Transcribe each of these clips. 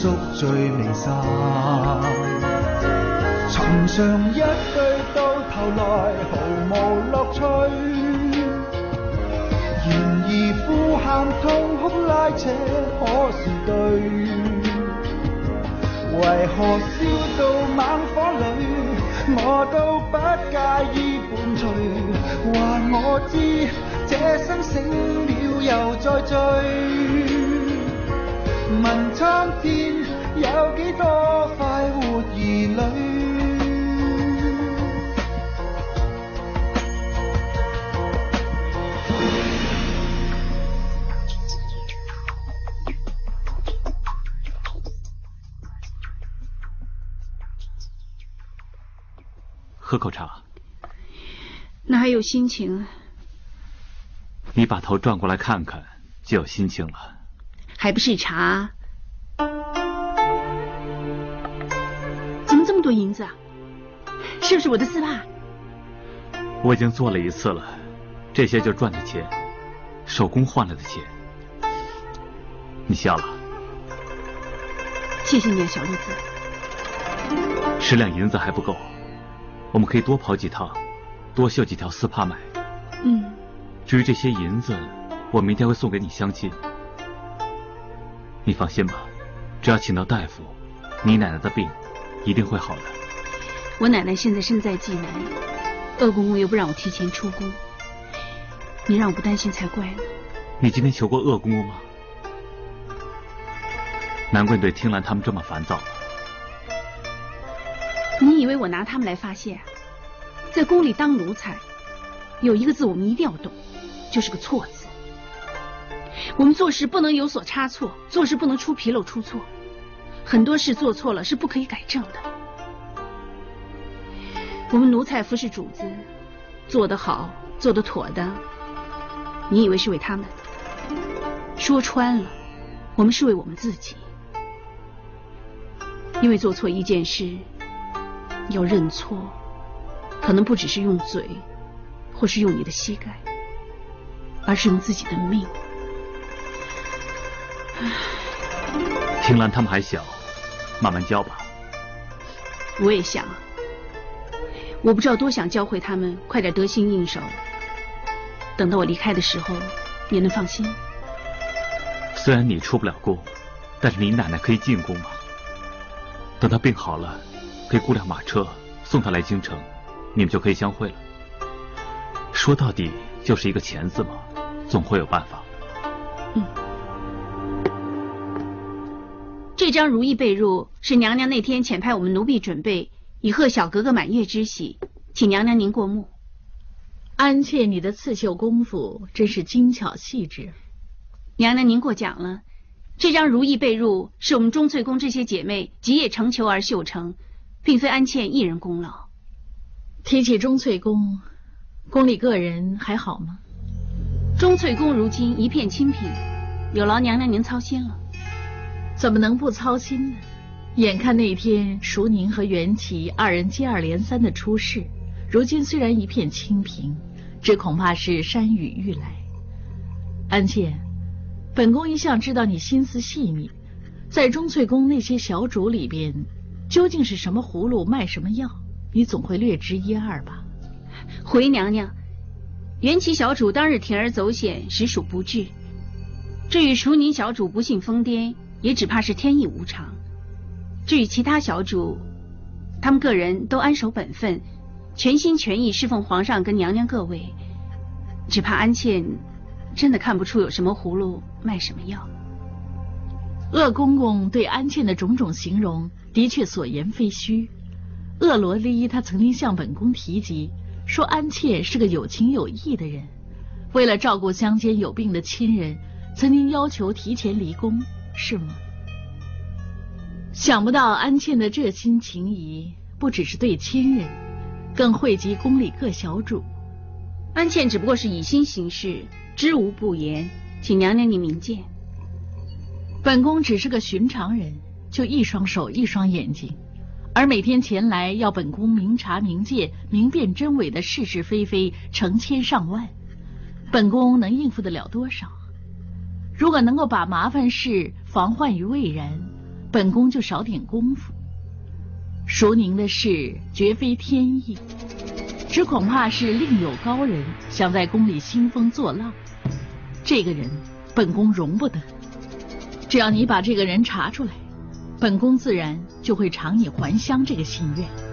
宿醉未散。尋常一句到頭來毫無樂趣。然而呼喊痛哭拉扯可是對？為何燒到猛火裏，我都不介意伴隨？還我知這生醒了又再醉。問蒼天有幾多快活兒女？喝口茶。哪还有心情啊？你把头转过来看看，就有心情了。还不是茶？怎么这么多银子啊？是不是我的丝帕？我已经做了一次了，这些就赚的钱，手工换来的钱。你笑了，谢谢你啊，小陆子。十两银子还不够，我们可以多跑几趟，多绣几条丝帕买。嗯，至于这些银子，我明天会送给你相亲。你放心吧，只要请到大夫，你奶奶的病一定会好的。我奶奶现在身在济南，鄂公公又不让我提前出宫，你让我不担心才怪呢。你今天求过鄂公公吗？难怪你对听兰他们这么烦躁。你以为我拿他们来发泄啊？在宫里当奴才，有一个字我们一定要懂，就是个错字。我们做事不能有所差错，做事不能出纰漏出错，很多事做错了是不可以改正的。我们奴才服侍主子，做得好，做得妥的，你以为是为他们？说穿了，我们是为我们自己。因为做错一件事，要认错，可能不只是用嘴，或是用你的膝盖，而是用自己的命。听兰他们还小，慢慢教吧。我也想，我不知道多想教会他们快点得心应手，等到我离开的时候，也能放心。虽然你出不了宫，但是你奶奶可以进宫嘛。等她病好了，可以雇辆马车送她来京城，你们就可以相会了。说到底就是一个钱字嘛，总会有办法。嗯。这张如意被褥是娘娘那天遣派我们奴婢准备，以贺小格格满月之喜，请娘娘您过目。安妾，你的刺绣功夫真是精巧细致。娘娘您过奖了，这张如意被褥是我们钟翠宫这些姐妹集腋成裘而绣成，并非安妾一人功劳。提起钟翠宫，宫里个人还好吗？钟翠宫如今一片清贫，有劳娘娘您操心了。怎么能不操心呢？眼看那天淑宁和袁琪二人接二连三的出事，如今虽然一片清平，这恐怕是山雨欲来。安妾，本宫一向知道你心思细腻，在钟粹宫那些小主里边，究竟是什么葫芦卖什么药，你总会略知一二吧？回娘娘，袁琪小主当日铤而走险，实属不智。至于淑宁小主不幸疯癫，也只怕是天意无常。至于其他小主，他们个人都安守本分，全心全意侍奉皇上跟娘娘各位。只怕安茜真的看不出有什么葫芦卖什么药。鄂公公对安茜的种种形容的确所言非虚。鄂罗丽他曾经向本宫提及，说安茜是个有情有义的人，为了照顾乡间有病的亲人，曾经要求提前离宫，是吗？想不到安茜的这心情谊，不只是对亲人，更惠及宫里各小主。安茜只不过是以心行事，知无不言，请娘娘您明鉴。本宫只是个寻常人，就一双手一双眼睛，而每天前来要本宫明察明鉴、明辨真伪的是是非非成千上万，本宫能应付得了多少？如果能够把麻烦事防患于未然，本宫就少点功夫。淑宁的事绝非天意，只恐怕是另有高人想在宫里兴风作浪。这个人，本宫容不得。只要你把这个人查出来，本宫自然就会偿你还乡这个心愿。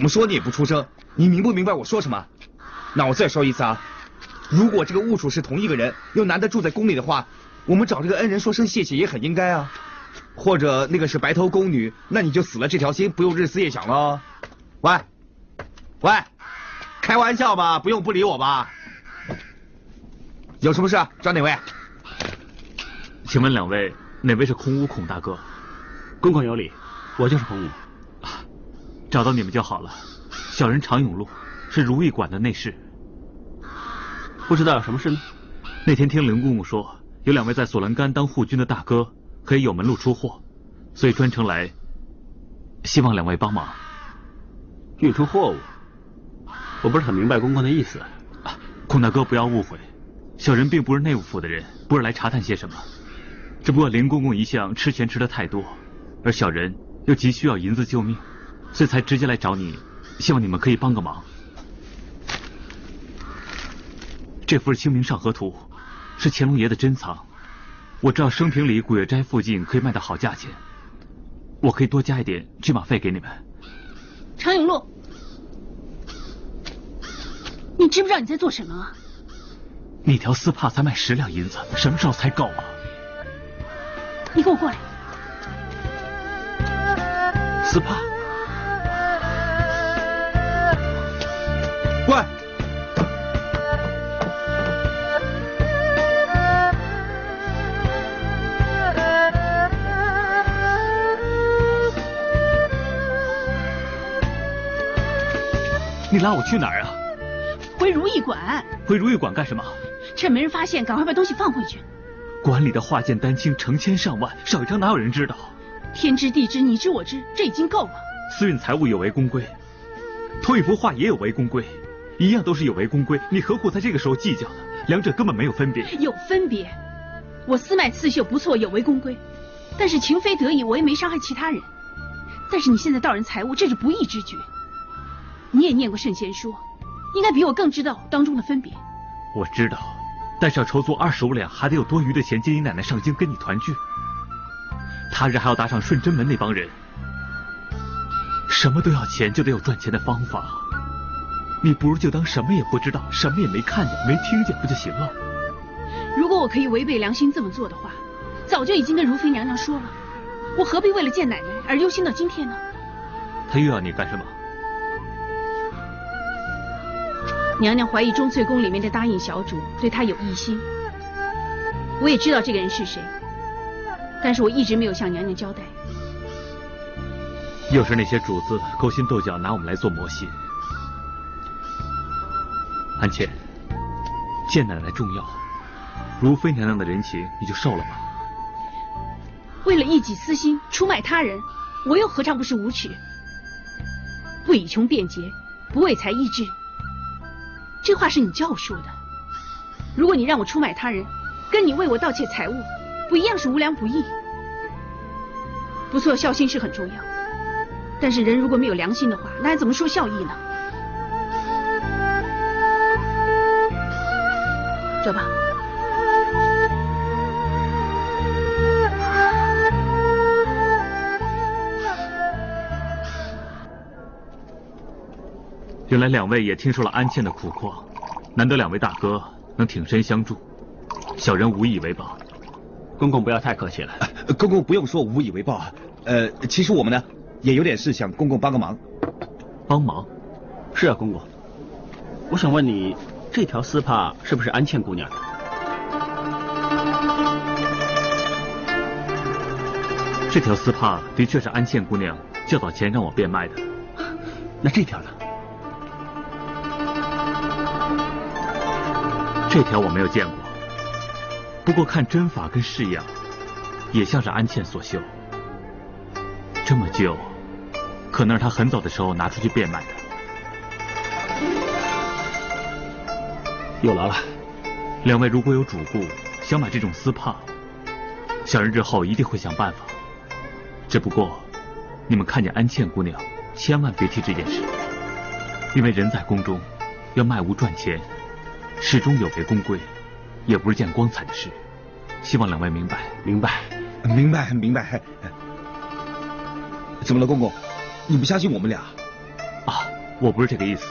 怎么说你也不出声，你明不明白我说什么？那我再说一次啊，如果这个物主是同一个人，又难得住在宫里的话。我们找这个恩人说声谢谢也很应该啊，或者那个是白头宫女，那你就死了这条心，不用日思夜想了。喂，喂，开玩笑吧，不用不理我吧？有什么事？找哪位？请问两位哪位是空屋孔大哥？公公有礼，我就是空屋。找到你们就好了。小人常永禄是如意馆的内侍，不知道有什么事呢？那天听林公公说。有两位在索兰干当护军的大哥，可以有门路出货，所以专程来，希望两位帮忙运出货物。我不是很明白公公的意思。孔大哥不要误会，小人并不是内务府的人，不是来查探些什么。只不过林公公一向吃钱吃的太多，而小人又急需要银子救命，所以才直接来找你，希望你们可以帮个忙。这幅是《清明上河图》。是乾隆爷的珍藏，我知道升平里古月斋附近可以卖到好价钱，我可以多加一点车马费给你们。常永禄，你知不知道你在做什么？那条丝帕才卖十两银子，什么时候才够啊？你给我过来！丝帕，过来。你拉我去哪儿啊？回如意馆。回如意馆干什么？趁没人发现，赶快把东西放回去。馆里的画件丹青成千上万，少一张哪有人知道？天知地知，你知我知，这已经够了。私运财物有违宫规，偷一幅画也有违宫规，一样都是有违宫规，你何苦在这个时候计较呢？两者根本没有分别。有分别。我私卖刺绣不错，有违宫规，但是情非得已，我也没伤害其他人。但是你现在盗人财物，这是不义之举。你也念过圣贤书，应该比我更知道当中的分别。我知道，但是要筹足二十五两，还得有多余的钱接你奶奶上京跟你团聚。他日还要打赏顺贞门那帮人，什么都要钱，就得有赚钱的方法。你不如就当什么也不知道，什么也没看见、没听见，不就行了？如果我可以违背良心这么做的话，早就已经跟如妃娘娘说了。我何必为了见奶奶而忧心到今天呢？她又要你干什么？娘娘怀疑钟粹宫里面的答应小主对她有异心，我也知道这个人是谁，但是我一直没有向娘娘交代。又是那些主子勾心斗角，拿我们来做磨戏。安茜，见奶奶重要，如妃娘娘的人情你就受了吧。为了一己私心出卖他人，我又何尝不是无耻？不以穷辩解，不为财易志。这话是你教我说的。如果你让我出卖他人，跟你为我盗窃财物，不一样是无良不义？不错，孝心是很重要，但是人如果没有良心的话，那还怎么说孝义呢？走吧。原来两位也听说了安茜的苦况，难得两位大哥能挺身相助，小人无以为报。公公不要太客气了。公公不用说无以为报啊。呃，其实我们呢也有点事想公公帮个忙。帮忙？是啊，公公。我想问你，这条丝帕是不是安茜姑娘的？这条丝帕的确是安茜姑娘较早前让我变卖的。那这条呢？这条我没有见过，不过看针法跟式样，也像是安茜所绣。这么旧，可能是她很早的时候拿出去变卖的。有劳了，两位如果有主顾想买这种丝帕，小人日后一定会想办法。只不过，你们看见安茜姑娘，千万别提这件事，因为人在宫中，要卖物赚钱。始终有违宫规，也不是件光彩的事。希望两位明白。明白，明白，明白。怎么了，公公？你不相信我们俩？啊，我不是这个意思。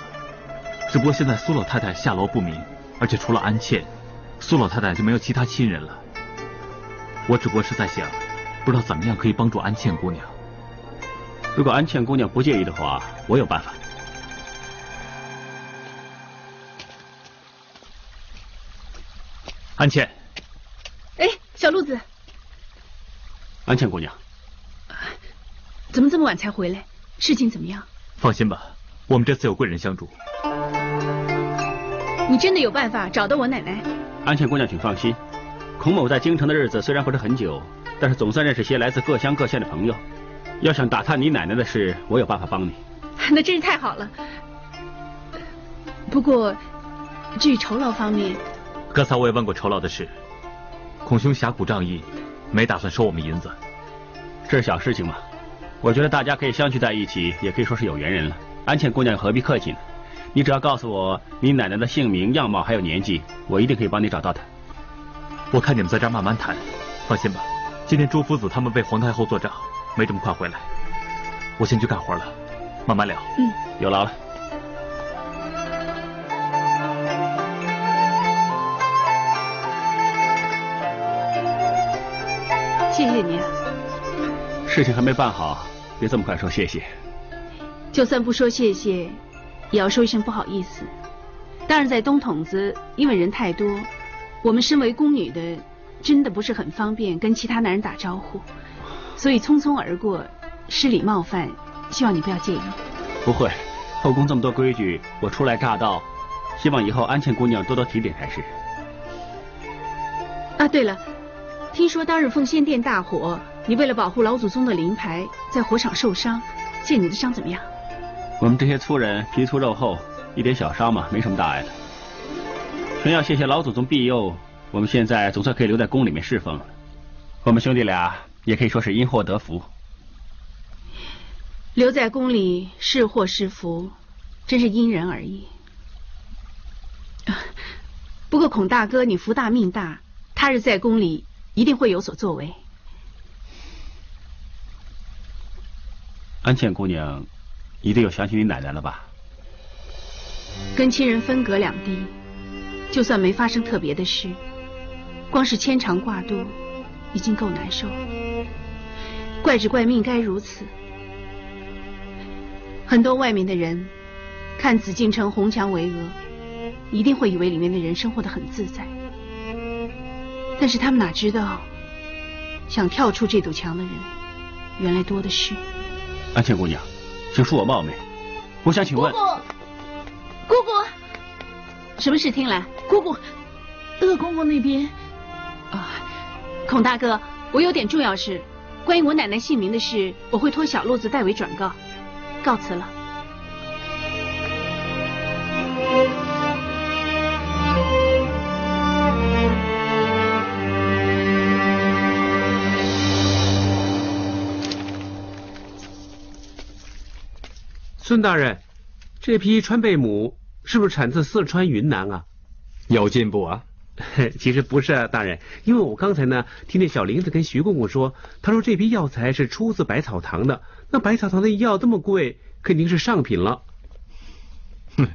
只不过现在苏老太太下落不明，而且除了安茜，苏老太太就没有其他亲人了。我只不过是在想，不知道怎么样可以帮助安茜姑娘。如果安茜姑娘不介意的话，我有办法。安茜，哎，小鹿子，安茜姑娘，怎么这么晚才回来？事情怎么样？放心吧，我们这次有贵人相助。你真的有办法找到我奶奶？安茜姑娘，请放心，孔某在京城的日子虽然不是很久，但是总算认识些来自各乡各县的朋友。要想打探你奶奶的事，我有办法帮你。那真是太好了。不过，至于酬劳方面。刚才我也问过酬劳的事，孔兄侠骨仗义，没打算收我们银子。这是小事情嘛，我觉得大家可以相聚在一起，也可以说是有缘人了。安茜姑娘何必客气呢？你只要告诉我你奶奶的姓名、样貌还有年纪，我一定可以帮你找到她。我看你们在这儿慢慢谈，放心吧。今天朱夫子他们为皇太后做账，没这么快回来。我先去干活了，慢慢聊。嗯，有劳了。谢谢你啊！事情还没办好，别这么快说谢谢。就算不说谢谢，也要说一声不好意思。当日，在东筒子，因为人太多，我们身为宫女的，真的不是很方便跟其他男人打招呼，所以匆匆而过，失礼冒犯，希望你不要介意。不会，后宫这么多规矩，我初来乍到，希望以后安茜姑娘多多提点才是。啊，对了。听说当日奉仙殿大火，你为了保护老祖宗的灵牌，在火场受伤，见你的伤怎么样？我们这些粗人皮粗肉厚，一点小伤嘛，没什么大碍的。真要谢谢老祖宗庇佑，我们现在总算可以留在宫里面侍奉了。我们兄弟俩也可以说是因祸得福。留在宫里是祸是福，真是因人而异。不过孔大哥，你福大命大，他日在宫里。一定会有所作为。安茜姑娘，一定有想起你奶奶了吧？跟亲人分隔两地，就算没发生特别的事，光是牵肠挂肚，已经够难受。怪只怪命该如此。很多外面的人看紫禁城红墙巍峨，一定会以为里面的人生活得很自在。但是他们哪知道，想跳出这堵墙的人，原来多的是。安茜姑娘，请恕我冒昧，我想请问。姑姑，姑姑，什么事？听来，姑姑，鄂公公那边。啊，孔大哥，我有点重要事，关于我奶奶姓名的事，我会托小路子代为转告。告辞了。孙大人，这批川贝母是不是产自四川、云南啊？有进步啊！其实不是啊，大人，因为我刚才呢听见小林子跟徐公公说，他说这批药材是出自百草堂的，那百草堂的药这么贵，肯定是上品了。哼，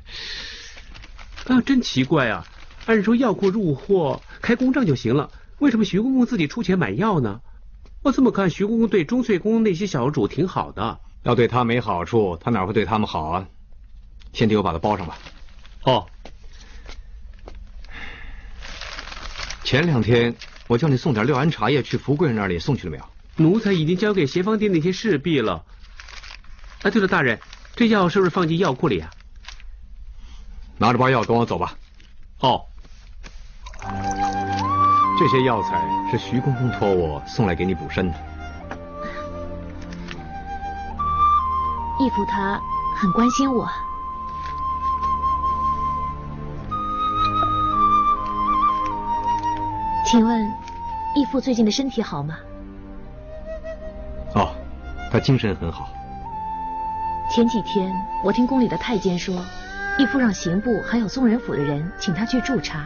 啊，真奇怪啊！按说药库入货开公账就行了，为什么徐公公自己出钱买药呢？我这么看，徐公公对钟粹宫那些小主挺好的。要对他没好处，他哪会对他们好啊？先替我把它包上吧。哦。前两天我叫你送点六安茶叶去福贵人那里，送去了没有？奴才已经交给协芳店那些侍婢了。哎，对了，大人，这药是不是放进药库里啊？拿着包药跟我走吧。哦。这些药材是徐公公托我送来给你补身的。义父他很关心我。请问，义父最近的身体好吗？哦，他精神很好。前几天我听宫里的太监说，义父让刑部还有宗人府的人请他去驻查，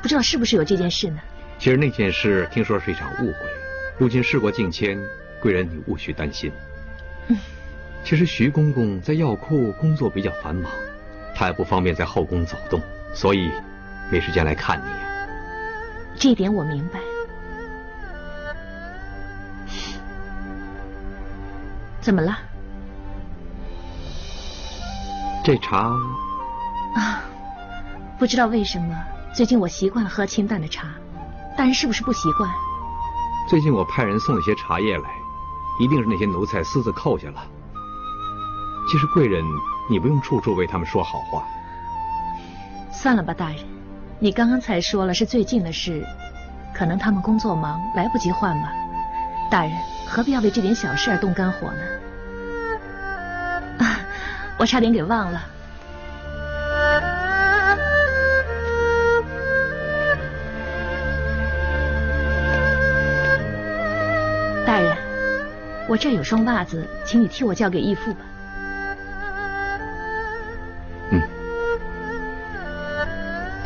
不知道是不是有这件事呢？其实那件事听说是一场误会，如今事过境迁，贵人你无需担心。嗯，其实徐公公在药库工作比较繁忙，他也不方便在后宫走动，所以没时间来看你。这一点我明白。怎么了？这茶啊，不知道为什么，最近我习惯了喝清淡的茶，大人是不是不习惯？最近我派人送了些茶叶来，一定是那些奴才私自扣下了。其实贵人，你不用处处为他们说好话。算了吧，大人。你刚刚才说了是最近的事，可能他们工作忙，来不及换吧。大人何必要为这点小事而动肝火呢？啊，我差点给忘了。大人，我这有双袜子，请你替我交给义父吧。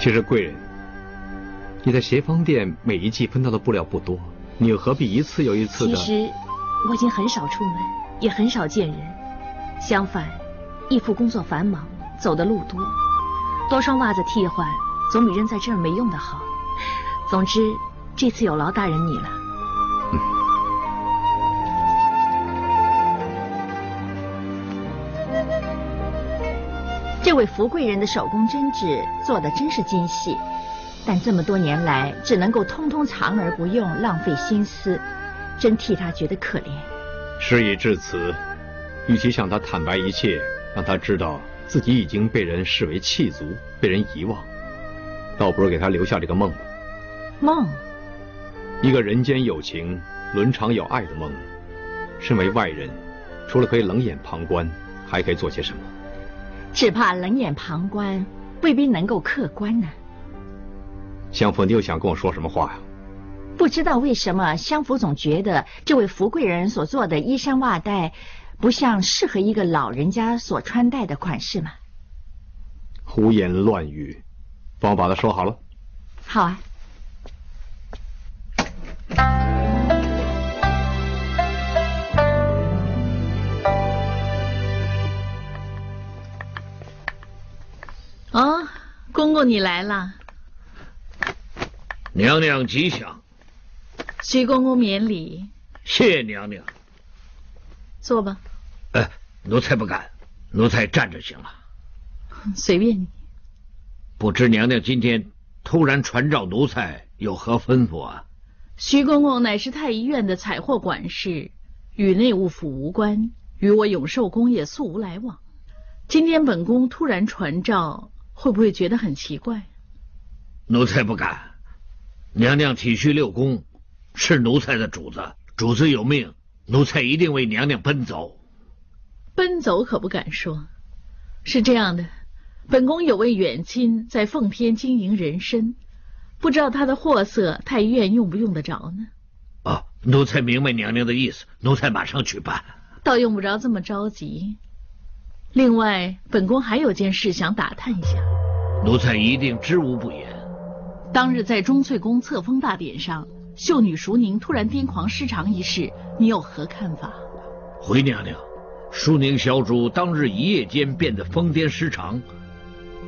其实贵人，你在协芳店每一季分到的布料不多，你又何必一次又一次的？其实我已经很少出门，也很少见人。相反，义父工作繁忙，走的路多，多双袜子替换，总比扔在这儿没用的好。总之，这次有劳大人你了。嗯这位福贵人的手工针织做的真是精细，但这么多年来只能够通通藏而不用，浪费心思，真替他觉得可怜。事已至此，与其向他坦白一切，让他知道自己已经被人视为弃族，被人遗忘，倒不如给他留下这个梦吧。梦？一个人间有情、伦常有爱的梦。身为外人，除了可以冷眼旁观，还可以做些什么？只怕冷眼旁观未必能够客观呢。相府，你又想跟我说什么话呀？不知道为什么，相府总觉得这位福贵人所做的衣衫袜带，不像适合一个老人家所穿戴的款式嘛。胡言乱语，帮我把它收好了。好啊。公公你来了。娘娘吉祥。徐公公免礼。谢娘娘。坐吧。哎，奴才不敢，奴才站着行了。随便你。不知娘娘今天突然传召奴才，有何吩咐啊？徐公公乃是太医院的采货管事，与内务府无关，与我永寿宫也素无来往。今天本宫突然传召。会不会觉得很奇怪？奴才不敢。娘娘体恤六宫，是奴才的主子，主子有命，奴才一定为娘娘奔走。奔走可不敢说。是这样的，本宫有位远亲在奉天经营人参，不知道他的货色太医院用不用得着呢？哦，奴才明白娘娘的意思，奴才马上去办。倒用不着这么着急。另外，本宫还有件事想打探一下。奴才一定知无不言。当日在钟粹宫册封大典上，秀女淑宁突然癫狂失常一事，你有何看法？回娘娘，淑宁小主当日一夜间变得疯癫失常，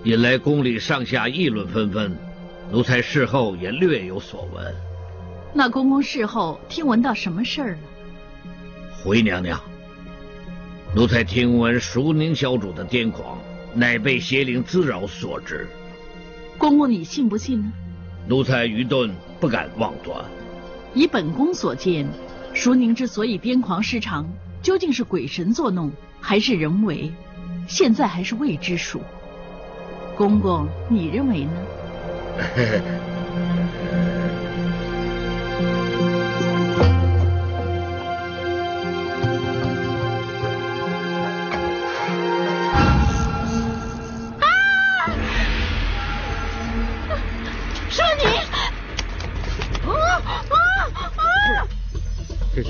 引来宫里上下议论纷纷。奴才事后也略有所闻。那公公事后听闻到什么事儿了？回娘娘，奴才听闻淑宁小主的癫狂，乃被邪灵滋扰所致。公公，你信不信呢？奴才愚钝，不敢妄断。以本宫所见，淑宁之所以癫狂失常，究竟是鬼神作弄，还是人为？现在还是未知数。公公，你认为呢？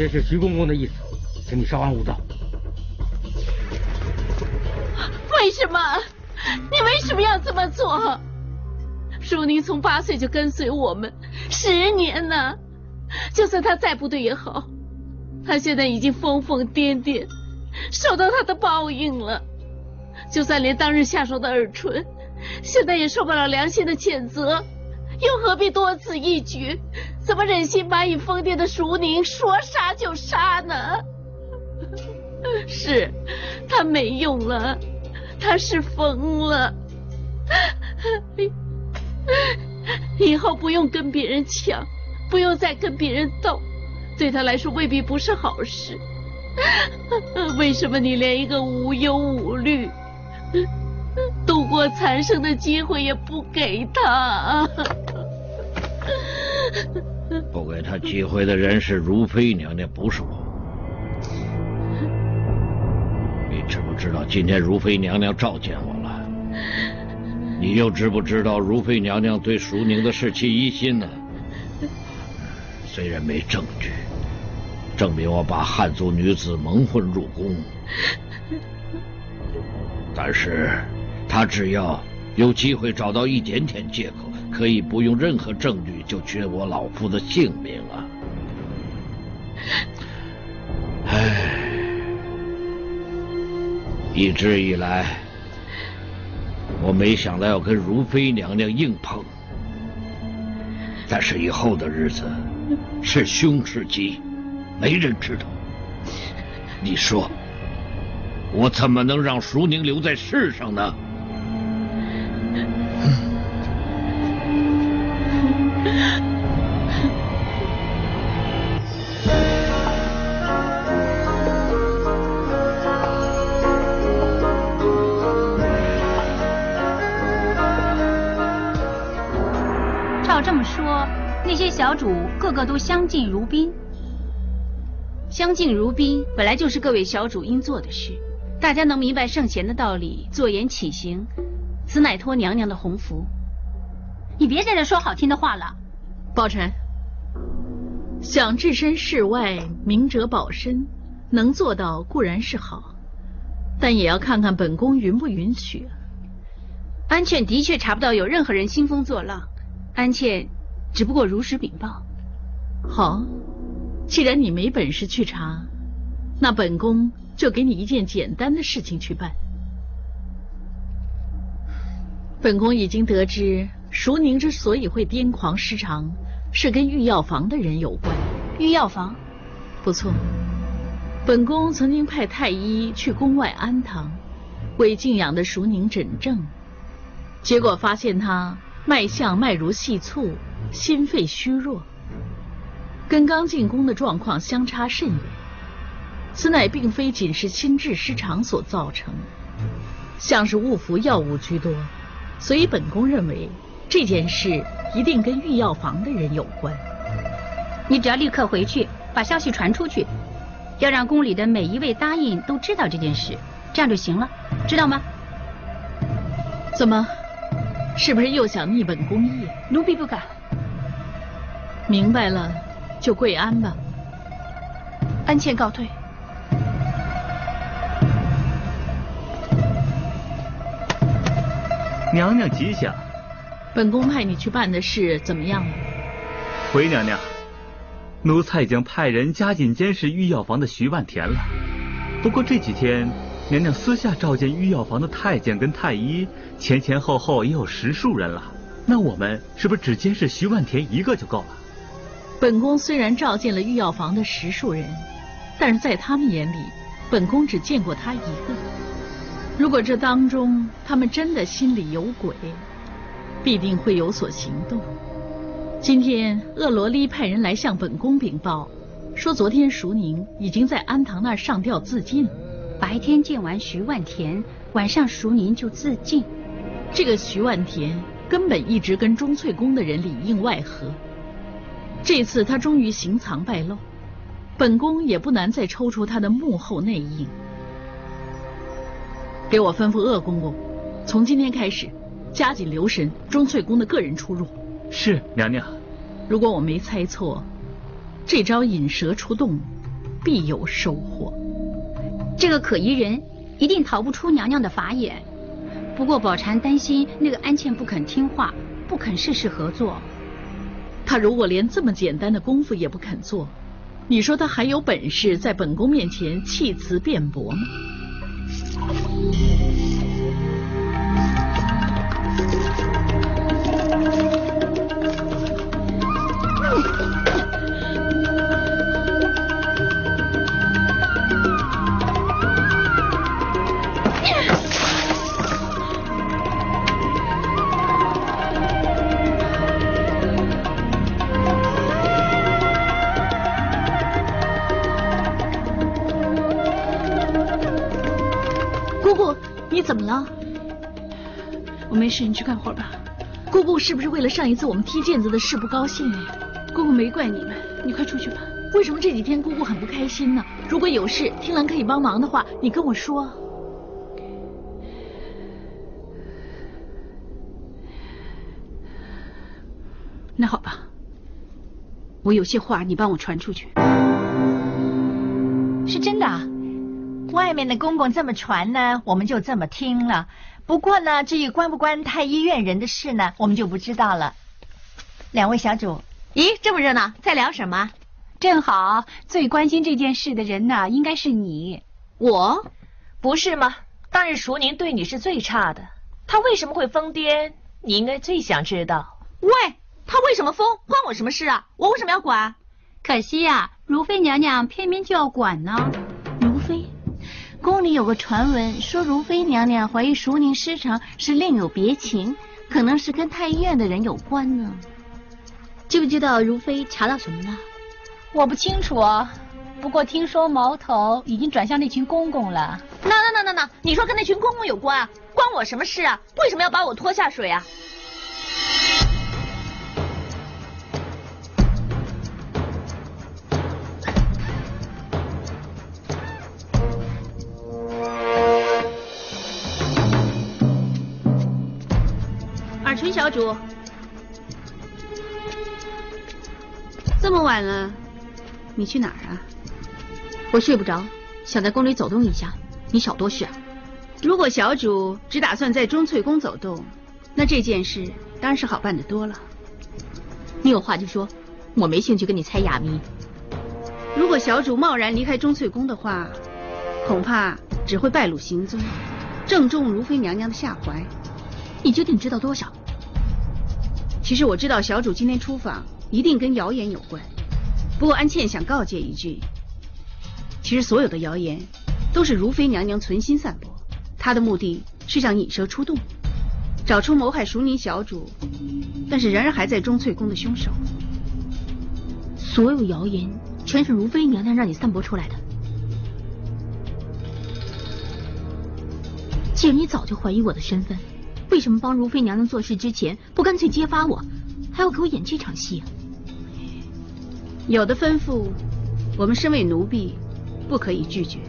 这是徐公公的意思，请你稍安勿躁。为什么？你为什么要这么做？淑宁从八岁就跟随我们十年呢，就算他再不对也好，他现在已经疯疯癫癫，受到他的报应了。就算连当日下手的耳唇，现在也受不了良心的谴责，又何必多此一举？怎么忍心把已疯癫的淑宁说杀就杀呢？是，他没用了，他是疯了。以后不用跟别人抢，不用再跟别人斗，对他来说未必不是好事。为什么你连一个无忧无虑、度过残生的机会也不给他？他机会的人是如妃娘娘，不是我。你知不知道今天如妃娘娘召见我了？你又知不知道如妃娘娘对淑宁的事起疑心呢？虽然没证据证明我把汉族女子蒙混入宫，但是她只要有机会找到一点点借口。可以不用任何证据就绝我老夫的性命啊！唉，一直以来，我没想到要跟如妃娘娘硬碰，但是以后的日子是凶是吉，没人知道。你说，我怎么能让淑宁留在世上呢？照这么说，那些小主个个都相敬如宾，相敬如宾本来就是各位小主应做的事。大家能明白圣贤的道理，坐言起行，此乃托娘娘的鸿福。你别在这说好听的话了，宝钗。想置身事外，明哲保身，能做到固然是好，但也要看看本宫允不允许。安茜的确查不到有任何人兴风作浪，安茜。只不过如实禀报。好，既然你没本事去查，那本宫就给你一件简单的事情去办。本宫已经得知，淑宁之所以会癫狂失常，是跟御药房的人有关。御药房？不错，本宫曾经派太医去宫外安堂，为静养的淑宁诊症，结果发现她脉象脉如细促。心肺虚弱，跟刚进宫的状况相差甚远。此乃并非仅是心智失常所造成，像是误服药物居多，所以本宫认为这件事一定跟御药房的人有关。你只要立刻回去把消息传出去，要让宫里的每一位答应都知道这件事，这样就行了，知道吗？怎么，是不是又想逆本宫意？奴婢不敢。明白了，就跪安吧。安茜告退。娘娘吉祥。本宫派你去办的事怎么样了？回娘娘，奴才已经派人加紧监视御药房的徐万田了。不过这几天，娘娘私下召见御药房的太监跟太医，前前后后也有十数人了。那我们是不是只监视徐万田一个就够了？本宫虽然召见了御药房的十数人，但是在他们眼里，本宫只见过他一个。如果这当中他们真的心里有鬼，必定会有所行动。今天恶罗莉派人来向本宫禀报，说昨天淑宁已经在安堂那儿上吊自尽。白天见完徐万田，晚上熟宁就自尽。这个徐万田根本一直跟钟粹宫的人里应外合。这次他终于行藏败露，本宫也不难再抽出他的幕后内应。给我吩咐鄂公公，从今天开始。加紧留神钟粹宫的个人出入。是娘娘。如果我没猜错，这招引蛇出洞，必有收获。这个可疑人一定逃不出娘娘的法眼。不过宝蟾担心那个安茜不肯听话，不肯事事合作。她如果连这么简单的功夫也不肯做，你说她还有本事在本宫面前弃词辩驳吗？你去干活吧，姑姑是不是为了上一次我们踢毽子的事不高兴呀？姑姑没怪你们，你快出去吧。为什么这几天姑姑很不开心呢？如果有事，听兰可以帮忙的话，你跟我说。那好吧，我有些话你帮我传出去。是真的，外面的公公这么传呢，我们就这么听了。不过呢，至于关不关太医院人的事呢，我们就不知道了。两位小主，咦，这么热闹，在聊什么？正好最关心这件事的人呢，应该是你。我？不是吗？当日熟宁对你是最差的，他为什么会疯癫？你应该最想知道。喂，他为什么疯？关我什么事啊？我为什么要管？可惜呀，如妃娘娘偏偏就要管呢。宫里有个传闻，说如妃娘娘怀疑淑宁失常是另有别情，可能是跟太医院的人有关呢。知不知道如妃查到什么了？我不清楚啊，不过听说矛头已经转向那群公公了。那那那那那，你说跟那群公公有关，关我什么事啊？为什么要把我拖下水啊？小主，这么晚了，你去哪儿啊？我睡不着，想在宫里走动一下。你少多事啊！如果小主只打算在钟粹宫走动，那这件事当然是好办的多了。你有话就说，我没兴趣跟你猜哑谜。如果小主贸然离开钟粹宫的话，恐怕只会败露行踪，正中如妃娘娘的下怀。你究竟知道多少？其实我知道小主今天出访一定跟谣言有关，不过安茜想告诫一句，其实所有的谣言都是如妃娘娘存心散播，她的目的是想引蛇出洞，找出谋害淑宁小主，但是仍然还在钟粹宫的凶手。所有谣言全是如妃娘娘让你散播出来的。既然你早就怀疑我的身份。为什么帮如妃娘娘做事之前不干脆揭发我，还要给我演这场戏啊？有的吩咐，我们身为奴婢不可以拒绝。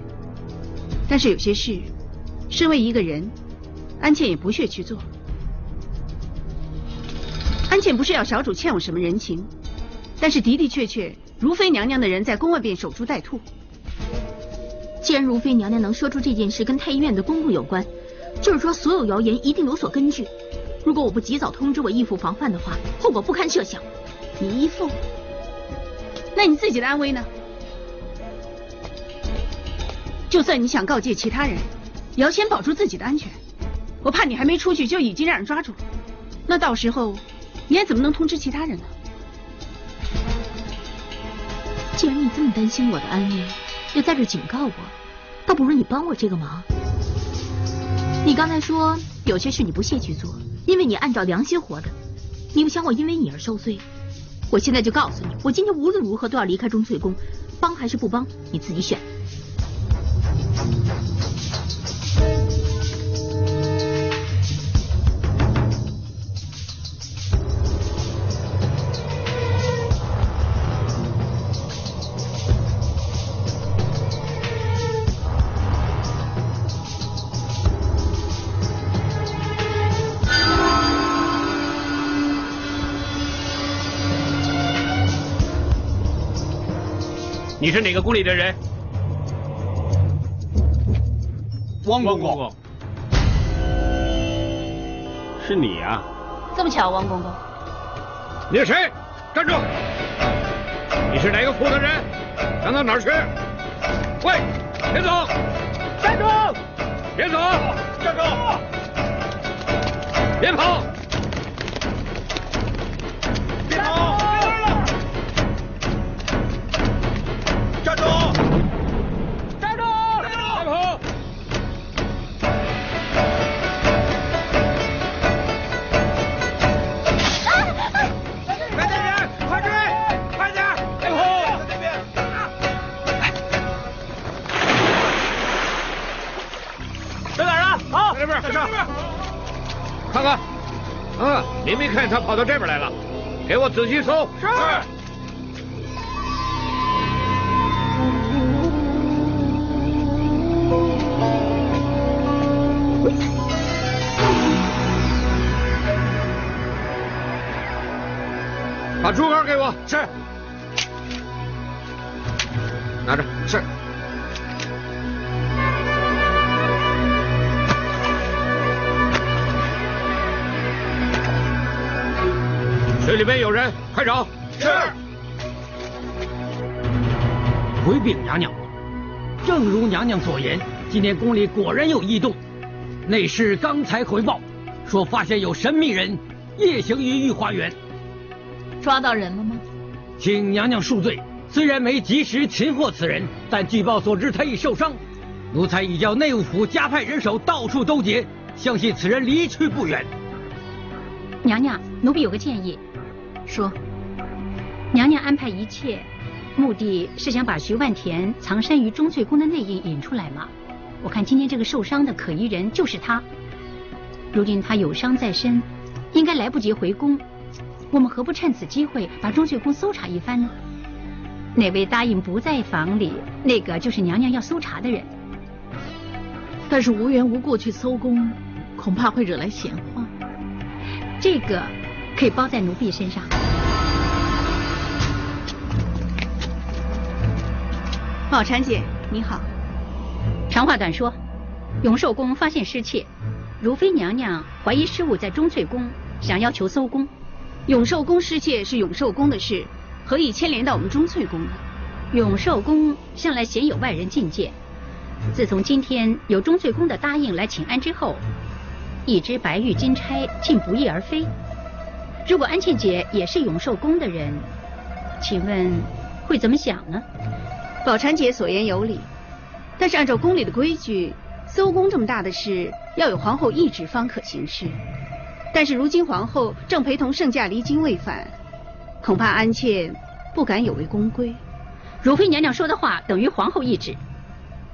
但是有些事，身为一个人，安茜也不屑去做。安茜不是要小主欠我什么人情，但是的的确确，如妃娘娘的人在宫外边守株待兔。既然如妃娘娘能说出这件事跟太医院的公务有关。就是说，所有谣言一定有所根据。如果我不及早通知我义父防范的话，后果不堪设想。你义父？那你自己的安危呢？就算你想告诫其他人，也要先保住自己的安全。我怕你还没出去就已经让人抓住了，那到时候你还怎么能通知其他人呢？既然你这么担心我的安危，又在这警告我，倒不如你帮我这个忙。你刚才说有些事你不屑去做，因为你按照良心活的，你不想我因为你而受罪。我现在就告诉你，我今天无论如何都要离开钟粹宫，帮还是不帮，你自己选。你是哪个宫里的人？汪公公，是你啊！这么巧，汪公公，你是谁？站住！你是哪个府的人？想到哪儿去？喂，别走！站住！别走！站住！别跑！仔细搜。是。把竹竿给我。是。拿着。是。水里边有人，快找！是。回禀娘娘，正如娘娘所言，今天宫里果然有异动。内侍刚才回报说，发现有神秘人夜行于御花园。抓到人了吗？请娘娘恕罪，虽然没及时擒获此人，但据报所知他已受伤。奴才已叫内务府加派人手到处兜截，相信此人离去不远。娘娘，奴婢有个建议。说，娘娘安排一切，目的是想把徐万田藏身于钟粹宫的内应引出来吗？我看今天这个受伤的可疑人就是他。如今他有伤在身，应该来不及回宫，我们何不趁此机会把钟粹宫搜查一番呢？哪位答应不在房里，那个就是娘娘要搜查的人。但是无缘无故去搜宫，恐怕会惹来闲话。这个可以包在奴婢身上。宝钗姐，你好。长话短说，永寿宫发现失窃，如妃娘娘怀疑失物在钟粹宫，想要求搜宫。永寿宫失窃是永寿宫的事，何以牵连到我们钟粹宫呢？永寿宫向来鲜有外人觐见，自从今天有钟粹宫的答应来请安之后，一只白玉金钗竟不翼而飞。如果安茜姐也是永寿宫的人，请问会怎么想呢？宝钗姐所言有理，但是按照宫里的规矩，搜宫这么大的事，要有皇后懿旨方可行事。但是如今皇后正陪同圣驾离京未返，恐怕安茜不敢有违宫规。如妃娘娘说的话等于皇后懿旨，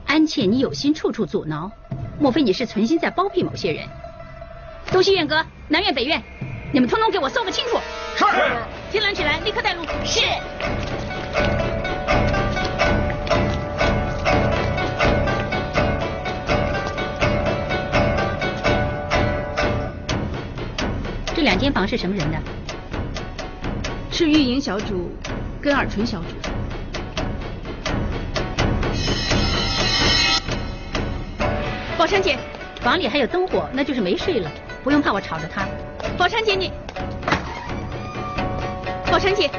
安茜你有心处处阻挠，莫非你是存心在包庇某些人？东西院阁、南院、北院，你们通通给我搜个清楚。是。金兰起来，立刻带路。是。这两间房是什么人的？是玉莹小主跟尔淳小主。宝山姐，房里还有灯火，那就是没睡了，不用怕我吵着他。宝钗姐你，宝钗姐，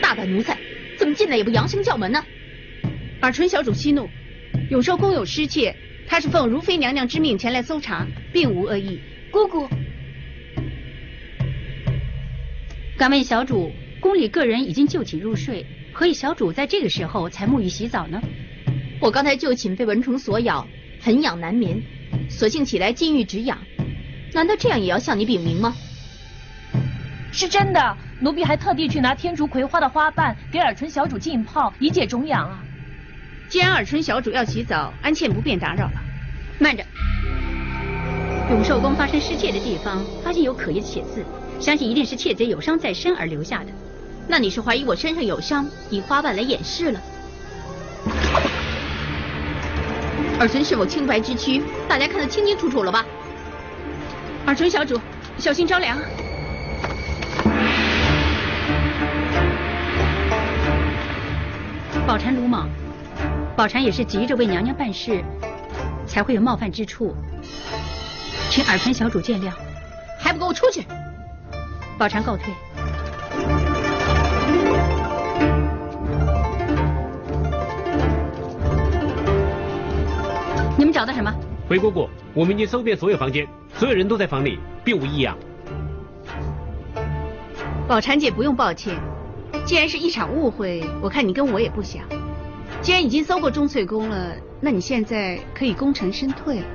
大胆奴才，怎么进来也不扬声叫门呢？尔淳小主息怒，永寿宫有失窃，他是奉如妃娘娘之命前来搜查，并无恶意。姑姑，敢问小主，宫里个人已经就寝入睡，何以小主在这个时候才沐浴洗澡呢？我刚才就寝被蚊虫所咬，很痒难眠，索性起来禁欲止痒。难道这样也要向你禀明吗？是真的，奴婢还特地去拿天竺葵花的花瓣给尔淳小主浸泡，以解肿痒啊。既然尔淳小主要洗澡，安茜不便打扰了。慢着，永寿宫发生失窃的地方，发现有可疑的血渍，相信一定是窃贼有伤在身而留下的。那你是怀疑我身上有伤，以花瓣来掩饰了？尔淳是否清白之躯，大家看得清清楚楚了吧？尔淳小主，小心着凉。宝蟾鲁莽，宝蟾也是急着为娘娘办事，才会有冒犯之处，请尔淳小主见谅。还不给我出去！宝蟾告退。你们找到什么？回姑姑，我们已经搜遍所有房间，所有人都在房里，并无异样。宝蟾姐不用抱歉，既然是一场误会，我看你跟我也不想。既然已经搜过钟粹宫了，那你现在可以功成身退了。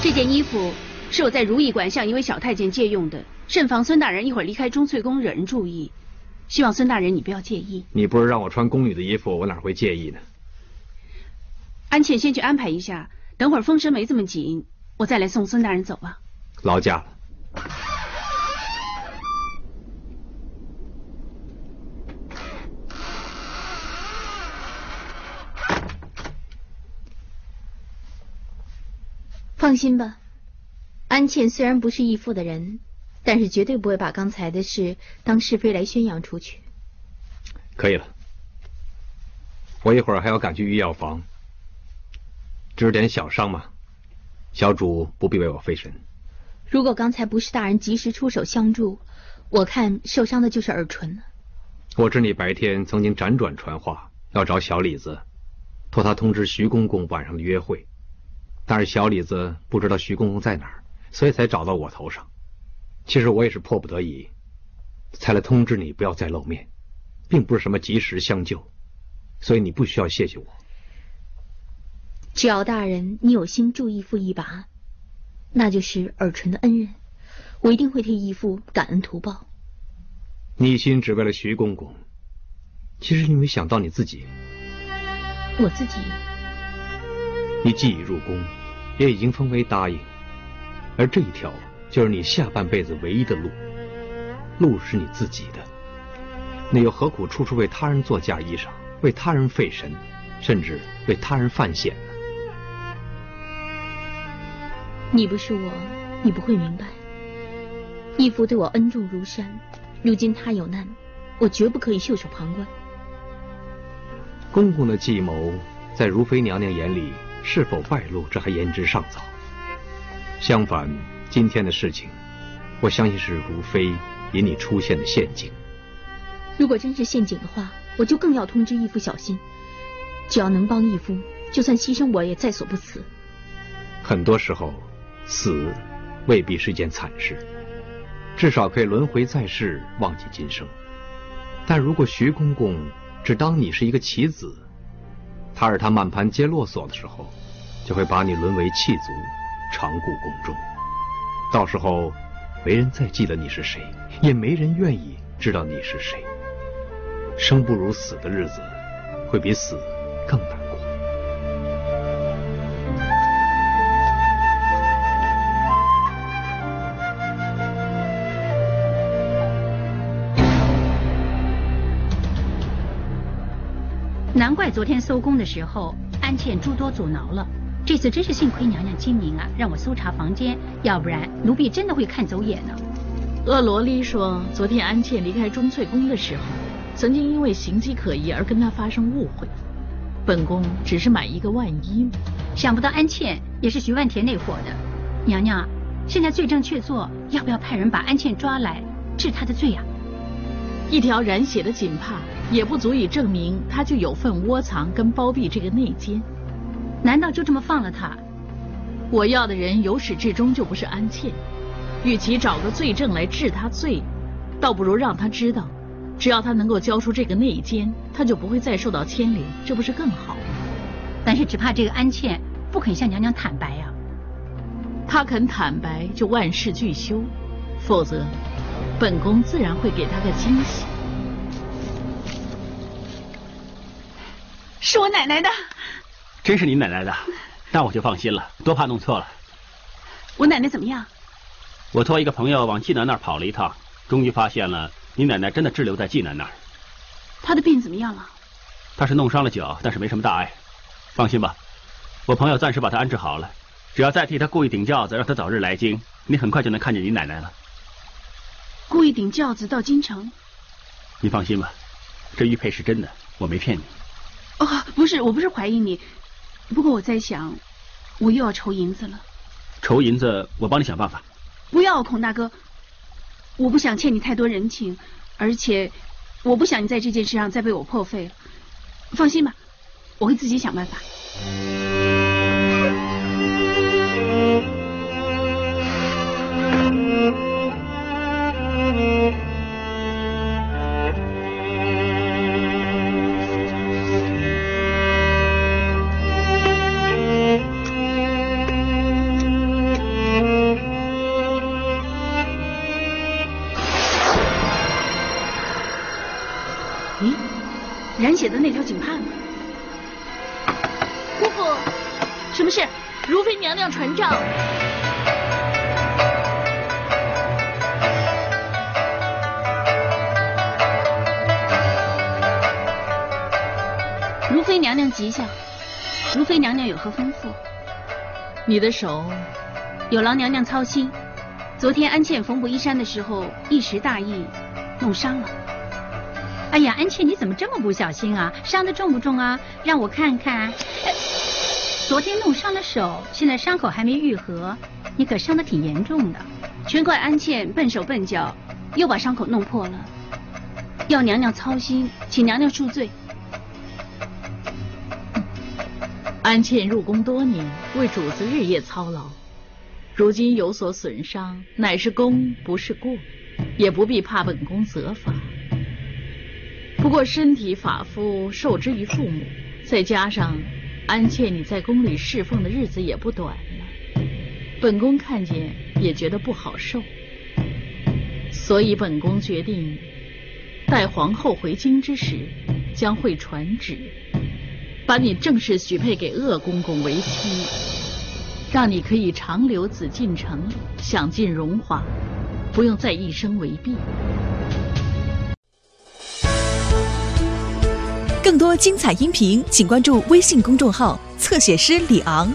这件衣服是我在如意馆向一位小太监借用的，慎防孙大人一会儿离开钟粹宫惹人注意，希望孙大人你不要介意。你不是让我穿宫女的衣服，我哪会介意呢？安茜先去安排一下，等会儿风声没这么紧，我再来送孙大人走吧。劳驾了。放心吧，安茜虽然不是义父的人，但是绝对不会把刚才的事当是非来宣扬出去。可以了，我一会儿还要赶去御药房，只是点小伤嘛，小主不必为我费神。如果刚才不是大人及时出手相助，我看受伤的就是尔淳了。我知你白天曾经辗转传话，要找小李子，托他通知徐公公晚上的约会。但是小李子不知道徐公公在哪儿，所以才找到我头上。其实我也是迫不得已，才来通知你不要再露面，并不是什么及时相救，所以你不需要谢谢我。只要大人你有心助义父一把，那就是尔淳的恩人，我一定会替义父感恩图报。你一心只为了徐公公，其实你没想到你自己。我自己。你既已入宫，也已经封为答应，而这一条就是你下半辈子唯一的路，路是你自己的，你又何苦处处为他人做嫁衣裳，为他人费神，甚至为他人犯险呢？你不是我，你不会明白。义父对我恩重如山，如今他有难，我绝不可以袖手旁观。公公的计谋，在如妃娘娘眼里。是否败露，这还言之尚早。相反，今天的事情，我相信是如妃引你出现的陷阱。如果真是陷阱的话，我就更要通知义父小心。只要能帮义父，就算牺牲我也在所不辞。很多时候，死未必是件惨事，至少可以轮回在世，忘记今生。但如果徐公公只当你是一个棋子，他日他满盘皆落索的时候，就会把你沦为弃卒，长故宫中。到时候，没人再记得你是谁，也没人愿意知道你是谁。生不如死的日子，会比死更难过。难怪昨天搜宫的时候，安茜诸多阻挠了。这次真是幸亏娘娘精明啊，让我搜查房间，要不然奴婢真的会看走眼呢。恶萝莉说，昨天安茜离开钟粹宫的时候，曾经因为形迹可疑而跟她发生误会。本宫只是买一个万一嘛。想不到安茜也是徐万田那伙的。娘娘，现在罪证确凿，要不要派人把安茜抓来治她的罪啊？一条染血的锦帕也不足以证明她就有份窝藏跟包庇这个内奸。难道就这么放了他？我要的人由始至终就不是安茜，与其找个罪证来治他罪，倒不如让他知道，只要他能够交出这个内奸，他就不会再受到牵连，这不是更好？但是只怕这个安茜不肯向娘娘坦白啊。她肯坦白，就万事俱休；否则，本宫自然会给她个惊喜。是我奶奶的。真是你奶奶的，那我就放心了，多怕弄错了。我奶奶怎么样？我托一个朋友往济南那儿跑了一趟，终于发现了你奶奶真的滞留在济南那儿。她的病怎么样了？她是弄伤了脚，但是没什么大碍。放心吧，我朋友暂时把她安置好了，只要再替她雇一顶轿子，让她早日来京，你很快就能看见你奶奶了。雇一顶轿子到京城？你放心吧，这玉佩是真的，我没骗你。哦，不是，我不是怀疑你。不过我在想，我又要筹银子了。筹银子，我帮你想办法。不要，孔大哥，我不想欠你太多人情，而且我不想你在这件事上再被我破费了。放心吧，我会自己想办法。妃娘娘有何吩咐？你的手，有劳娘娘操心。昨天安茜缝补衣衫的时候一时大意，弄伤了。哎呀，安茜，你怎么这么不小心啊？伤的重不重啊？让我看看。昨天弄伤的手，现在伤口还没愈合，你可伤的挺严重的。全怪安茜笨手笨脚，又把伤口弄破了。要娘娘操心，请娘娘恕罪。安茜入宫多年，为主子日夜操劳，如今有所损伤，乃是功不是过，也不必怕本宫责罚。不过身体发肤受之于父母，再加上安茜你在宫里侍奉的日子也不短了，本宫看见也觉得不好受，所以本宫决定，待皇后回京之时，将会传旨，把你正式许配给鄂公公为妻，让你可以长留紫禁城，享尽荣华，不用再一生为婢。更多精彩音频，请关注微信公众号“侧写师李昂”。